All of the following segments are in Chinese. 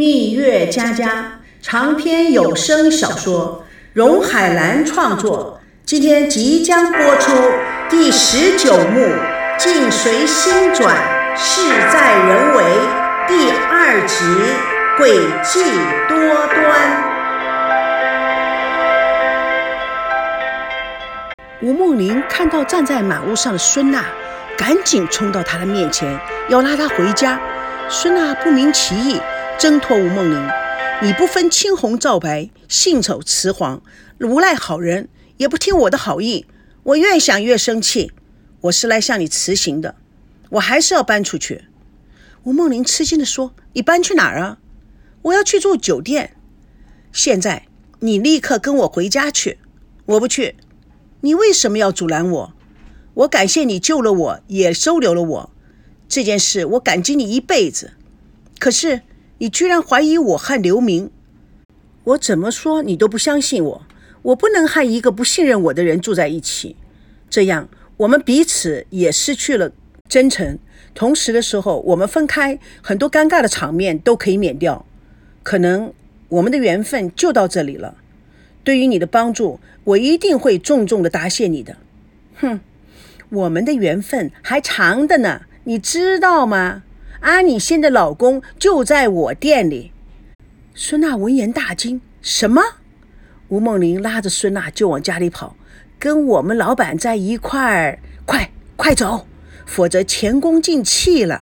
蜜月佳佳长篇有声小说，荣海兰创作，今天即将播出第十九幕《境随心转，事在人为》第二集《诡计多端》。吴梦玲看到站在马路上的孙娜，赶紧冲到她的面前，要拉她回家。孙娜不明其意。挣脱吴梦玲，你不分青红皂白，信丑雌黄，无赖好人，也不听我的好意。我越想越生气，我是来向你辞行的，我还是要搬出去。吴梦玲吃惊地说：“你搬去哪儿啊？我要去住酒店。现在你立刻跟我回家去。我不去。你为什么要阻拦我？我感谢你救了我，也收留了我。这件事我感激你一辈子。可是。”你居然怀疑我和刘明，我怎么说你都不相信我。我不能和一个不信任我的人住在一起，这样我们彼此也失去了真诚。同时的时候，我们分开，很多尴尬的场面都可以免掉。可能我们的缘分就到这里了。对于你的帮助，我一定会重重的答谢你的。哼，我们的缘分还长的呢，你知道吗？阿你现的老公就在我店里。孙娜闻言大惊：“什么？”吴梦玲拉着孙娜就往家里跑，跟我们老板在一块儿，快快走，否则前功尽弃了。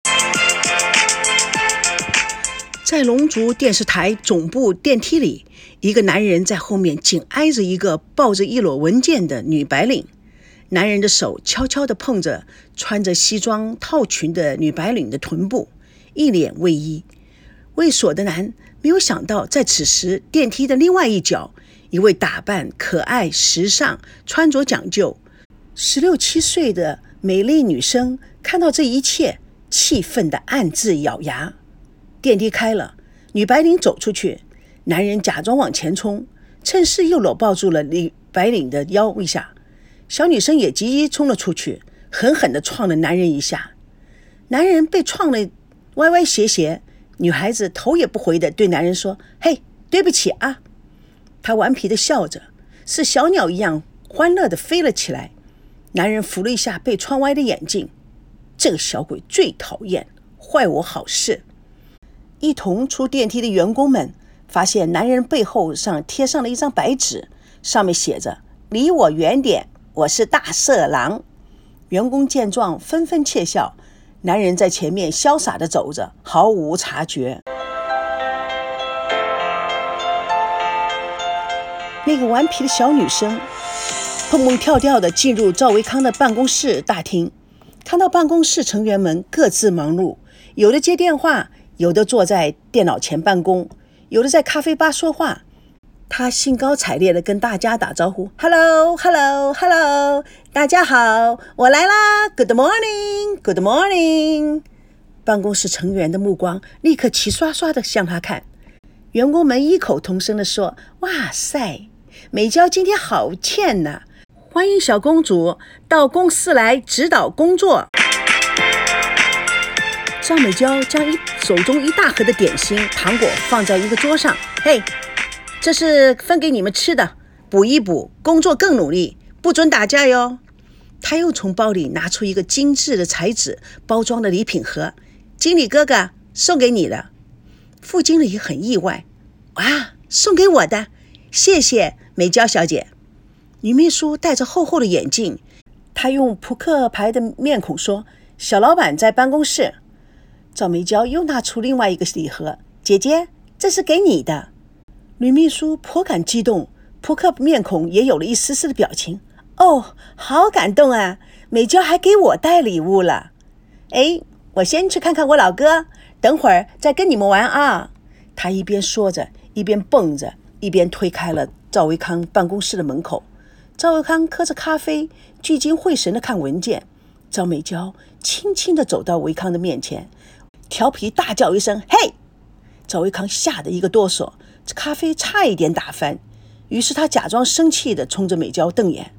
在龙族电视台总部电梯里，一个男人在后面紧挨着一个抱着一摞文件的女白领。男人的手悄悄地碰着穿着西装套裙的女白领的臀部，一脸未衣。猥琐的男没有想到，在此时电梯的另外一角，一位打扮可爱、时尚、穿着讲究、十六七岁的美丽女生看到这一切，气愤地暗自咬牙。电梯开了，女白领走出去，男人假装往前冲，趁势又搂抱住了女白领的腰一下。小女生也急急冲了出去，狠狠地撞了男人一下。男人被撞得歪歪斜斜，女孩子头也不回地对男人说：“嘿，对不起啊。”他顽皮地笑着，似小鸟一样欢乐地飞了起来。男人扶了一下被撞歪的眼镜，这个小鬼最讨厌，坏我好事。一同出电梯的员工们发现男人背后上贴上了一张白纸，上面写着：“离我远点。”我是大色狼，员工见状纷纷窃笑。男人在前面潇洒地走着，毫无察觉。那个顽皮的小女生蹦蹦跳跳地进入赵维康的办公室大厅，看到办公室成员们各自忙碌，有的接电话，有的坐在电脑前办公，有的在咖啡吧说话。他兴高采烈地跟大家打招呼：“Hello，Hello，Hello，大家好，我来啦！Good morning，Good morning。”办公室成员的目光立刻齐刷刷地向他看。员工们异口同声地说：“哇塞，美娇今天好欠呐！欢迎小公主到公司来指导工作。”张美娇将一手中一大盒的点心糖果放在一个桌上，嘿。这是分给你们吃的，补一补，工作更努力，不准打架哟。他又从包里拿出一个精致的彩纸包装的礼品盒，经理哥哥送给你的。副经理很意外，哇，送给我的，谢谢美娇小姐。女秘书戴着厚厚的眼镜，她用扑克牌的面孔说：“小老板在办公室。”赵美娇又拿出另外一个礼盒，姐姐，这是给你的。女秘书颇感激动，扑克面孔也有了一丝丝的表情。哦，好感动啊！美娇还给我带礼物了。哎，我先去看看我老哥，等会儿再跟你们玩啊！他一边说着，一边蹦着，一边推开了赵维康办公室的门口。赵维康喝着咖啡，聚精会神地看文件。赵美娇轻轻地走到维康的面前，调皮大叫一声：“嘿！”赵维康吓得一个哆嗦。咖啡差一点打翻，于是他假装生气地冲着美娇瞪眼。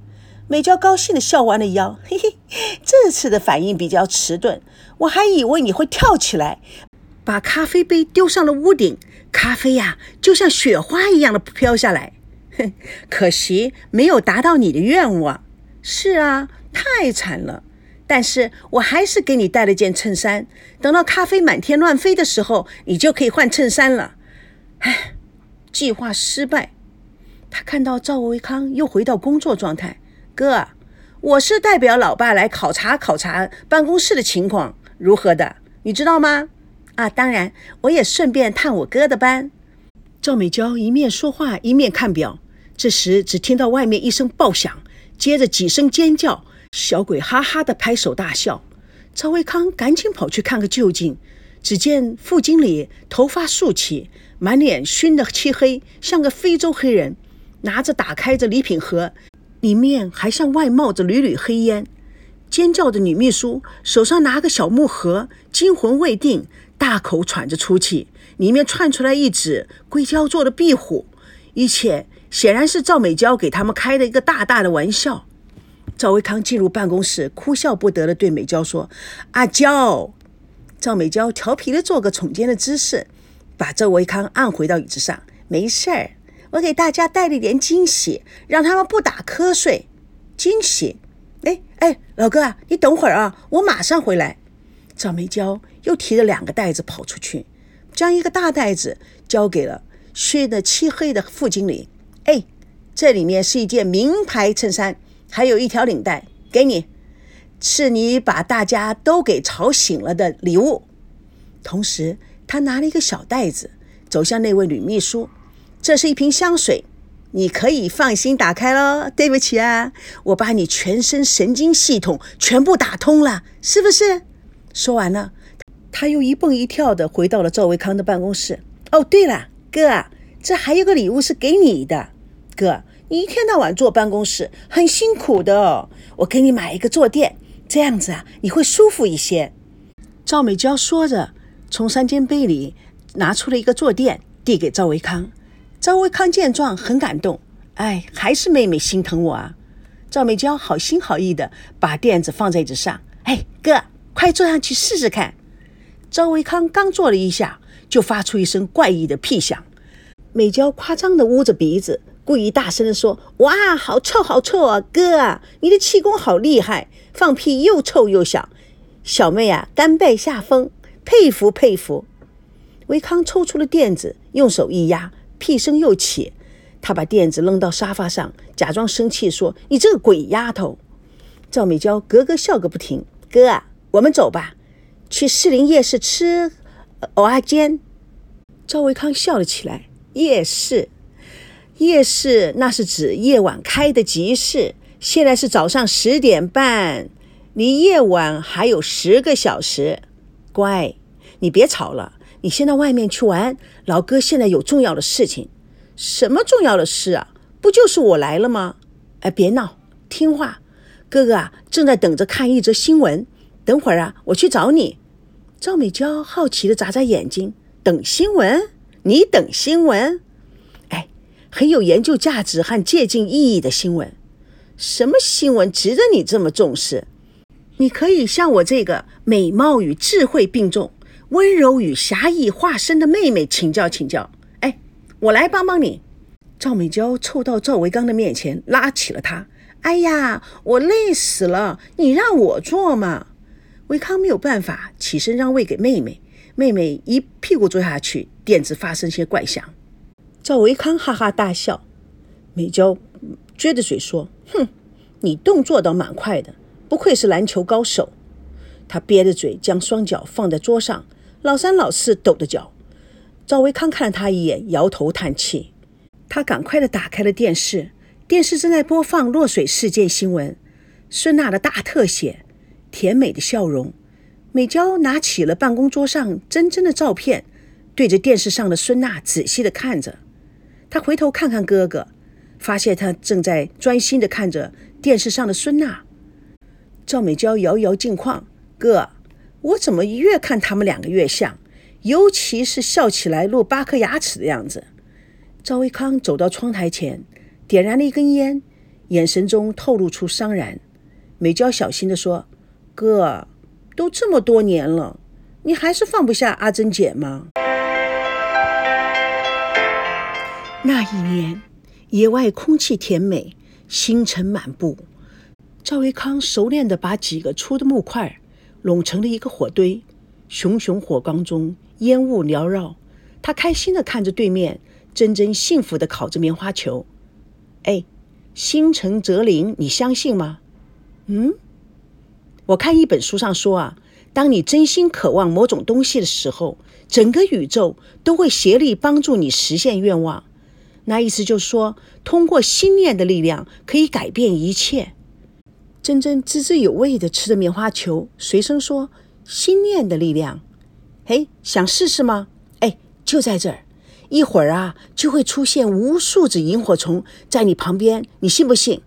美娇高兴地笑弯了腰，嘿嘿，这次的反应比较迟钝，我还以为你会跳起来，把咖啡杯丢上了屋顶，咖啡呀，就像雪花一样的飘下来。哼，可惜没有达到你的愿望。是啊，太惨了。但是我还是给你带了件衬衫。等到咖啡满天乱飞的时候，你就可以换衬衫了。唉，计划失败。他看到赵维康又回到工作状态。哥，我是代表老爸来考察考察办公室的情况，如何的？你知道吗？啊，当然，我也顺便探我哥的班。赵美娇一面说话一面看表。这时，只听到外面一声爆响，接着几声尖叫，小鬼哈哈的拍手大笑。赵维康赶紧跑去看个究竟。只见副经理头发竖起，满脸熏得漆黑，像个非洲黑人，拿着打开着礼品盒，里面还向外冒着缕缕黑烟。尖叫的女秘书手上拿个小木盒，惊魂未定，大口喘着粗气，里面窜出来一只硅胶做的壁虎，一切。显然是赵美娇给他们开的一个大大的玩笑。赵维康进入办公室，哭笑不得地对美娇说：“阿娇。”赵美娇调皮地做个耸肩的姿势，把周维康按回到椅子上。没事儿，我给大家带了点惊喜，让他们不打瞌睡。惊喜？哎哎，老哥啊，你等会儿啊，我马上回来。赵美娇又提着两个袋子跑出去，将一个大袋子交给了熏得漆黑的副经理。哎，这里面是一件名牌衬衫，还有一条领带，给你，是你把大家都给吵醒了的礼物。同时，他拿了一个小袋子，走向那位女秘书，这是一瓶香水，你可以放心打开喽。对不起啊，我把你全身神经系统全部打通了，是不是？说完了，他又一蹦一跳的回到了赵维康的办公室。哦，对了，哥。这还有个礼物是给你的，哥，你一天到晚坐办公室很辛苦的，我给你买一个坐垫，这样子啊你会舒服一些。赵美娇说着，从三间杯里拿出了一个坐垫，递给赵维康。赵维康见状很感动，哎，还是妹妹心疼我啊。赵美娇好心好意的把垫子放在椅子上，哎，哥，快坐上去试试看。赵维康刚坐了一下，就发出一声怪异的屁响。美娇夸张的捂着鼻子，故意大声地说：“哇，好臭，好臭啊！哥，你的气功好厉害，放屁又臭又响。小妹啊，甘拜下风，佩服佩服。”维康抽出了垫子，用手一压，屁声又起。他把垫子扔到沙发上，假装生气说：“你这个鬼丫头！”赵美娇咯咯笑个不停。哥，我们走吧，去士林夜市吃蚵仔煎。赵维康笑了起来。夜市，夜市那是指夜晚开的集市。现在是早上十点半，离夜晚还有十个小时。乖，你别吵了，你先到外面去玩。老哥现在有重要的事情。什么重要的事啊？不就是我来了吗？哎，别闹，听话。哥哥啊，正在等着看一则新闻。等会儿啊，我去找你。赵美娇好奇地眨眨眼睛，等新闻。你等新闻，很有研究价值和借鉴意义的新闻。什么新闻值得你这么重视？你可以向我这个美貌与智慧并重、温柔与侠义化身的妹妹请教请教。哎，我来帮帮你。赵美娇凑到赵维刚的面前，拉起了他。哎呀，我累死了，你让我做嘛。维康没有办法，起身让位给妹妹。妹妹一屁股坐下去，垫子发生些怪响。赵维康哈哈大笑，美娇撅着嘴说：“哼，你动作倒蛮快的，不愧是篮球高手。”他憋着嘴，将双脚放在桌上，老三老四抖着脚。赵维康看了他一眼，摇头叹气。他赶快的打开了电视，电视正在播放落水事件新闻，孙娜的大特写，甜美的笑容。美娇拿起了办公桌上珍珍的照片，对着电视上的孙娜仔细的看着。他回头看看哥哥，发现他正在专心的看着电视上的孙娜。赵美娇摇摇镜框：“哥，我怎么越看他们两个越像？尤其是笑起来露八颗牙齿的样子。”赵维康走到窗台前，点燃了一根烟，眼神中透露出伤然。美娇小心的说：“哥。”都这么多年了，你还是放不下阿珍姐吗？那一年，野外空气甜美，星辰满布。赵维康熟练地把几个粗的木块拢成了一个火堆，熊熊火光中烟雾缭绕。他开心地看着对面真真幸福地烤着棉花球。哎，心诚则灵，你相信吗？嗯，我看一本书上说啊，当你真心渴望某种东西的时候，整个宇宙都会协力帮助你实现愿望。那意思就是说，通过心念的力量可以改变一切。珍珍滋滋有味地吃着棉花球，随声说：“心念的力量，嘿，想试试吗？哎，就在这儿，一会儿啊，就会出现无数只萤火虫在你旁边，你信不信？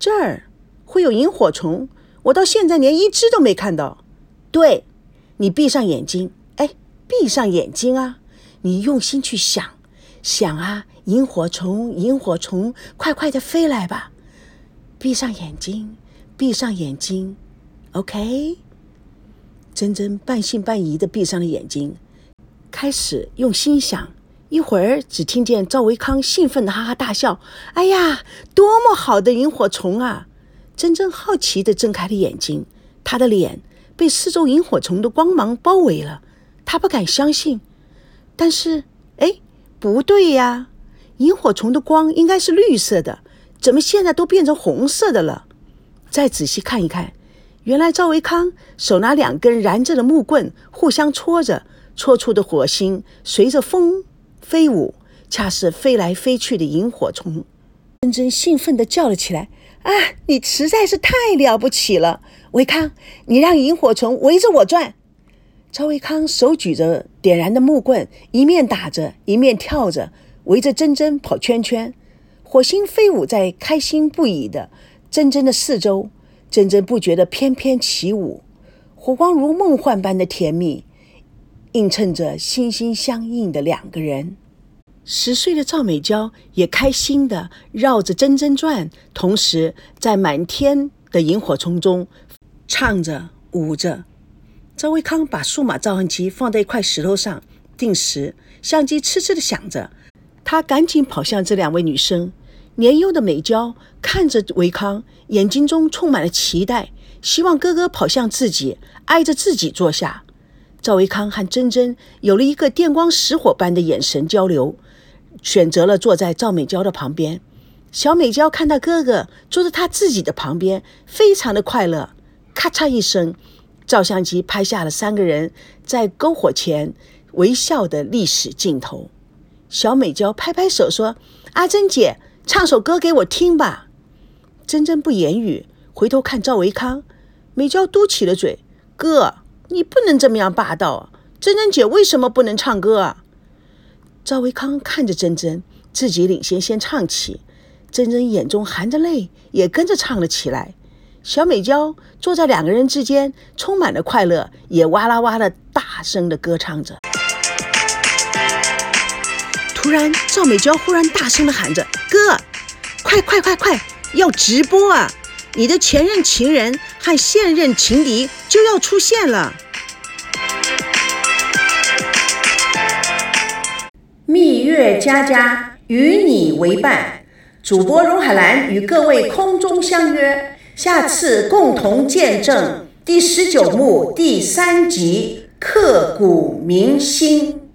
这儿会有萤火虫，我到现在连一只都没看到。对，你闭上眼睛，哎，闭上眼睛啊，你用心去想，想啊。”萤火虫，萤火虫，快快的飞来吧！闭上眼睛，闭上眼睛，OK。珍珍半信半疑的闭上了眼睛，开始用心想。一会儿，只听见赵维康兴奋的哈哈大笑：“哎呀，多么好的萤火虫啊！”珍珍好奇的睁开了眼睛，她的脸被四周萤火虫的光芒包围了，她不敢相信。但是，哎，不对呀！萤火虫的光应该是绿色的，怎么现在都变成红色的了？再仔细看一看，原来赵维康手拿两根燃着的木棍，互相戳着，戳出的火星随着风飞舞，恰是飞来飞去的萤火虫。珍珍兴奋地叫了起来：“啊，你实在是太了不起了，维康！你让萤火虫围着我转。”赵维康手举着点燃的木棍，一面打着，一面跳着。围着珍珍跑圈圈，火星飞舞在开心不已的珍珍的四周，珍珍不觉得翩翩起舞，火光如梦幻般的甜蜜，映衬着心心相印的两个人。十岁的赵美娇也开心的绕着珍珍转，同时在满天的萤火虫中唱着舞着。赵维康把数码照相机放在一块石头上定时，相机痴痴的响着。他赶紧跑向这两位女生，年幼的美娇看着维康，眼睛中充满了期待，希望哥哥跑向自己，挨着自己坐下。赵维康和珍珍有了一个电光石火般的眼神交流，选择了坐在赵美娇的旁边。小美娇看到哥哥坐在她自己的旁边，非常的快乐。咔嚓一声，照相机拍下了三个人在篝火前微笑的历史镜头。小美娇拍拍手说：“阿珍姐，唱首歌给我听吧。”珍珍不言语，回头看赵维康。美娇嘟起了嘴：“哥，你不能这么样霸道。珍珍姐为什么不能唱歌啊？”赵维康看着珍珍，自己领先先唱起。珍珍眼中含着泪，也跟着唱了起来。小美娇坐在两个人之间，充满了快乐，也哇啦哇啦大声的歌唱着。突然，赵美娇忽然大声的喊着：“哥，快快快快，要直播啊！你的前任情人和现任情敌就要出现了。”蜜月佳佳与你为伴，主播荣海兰与各位空中相约，下次共同见证第十九幕第三集刻骨铭心。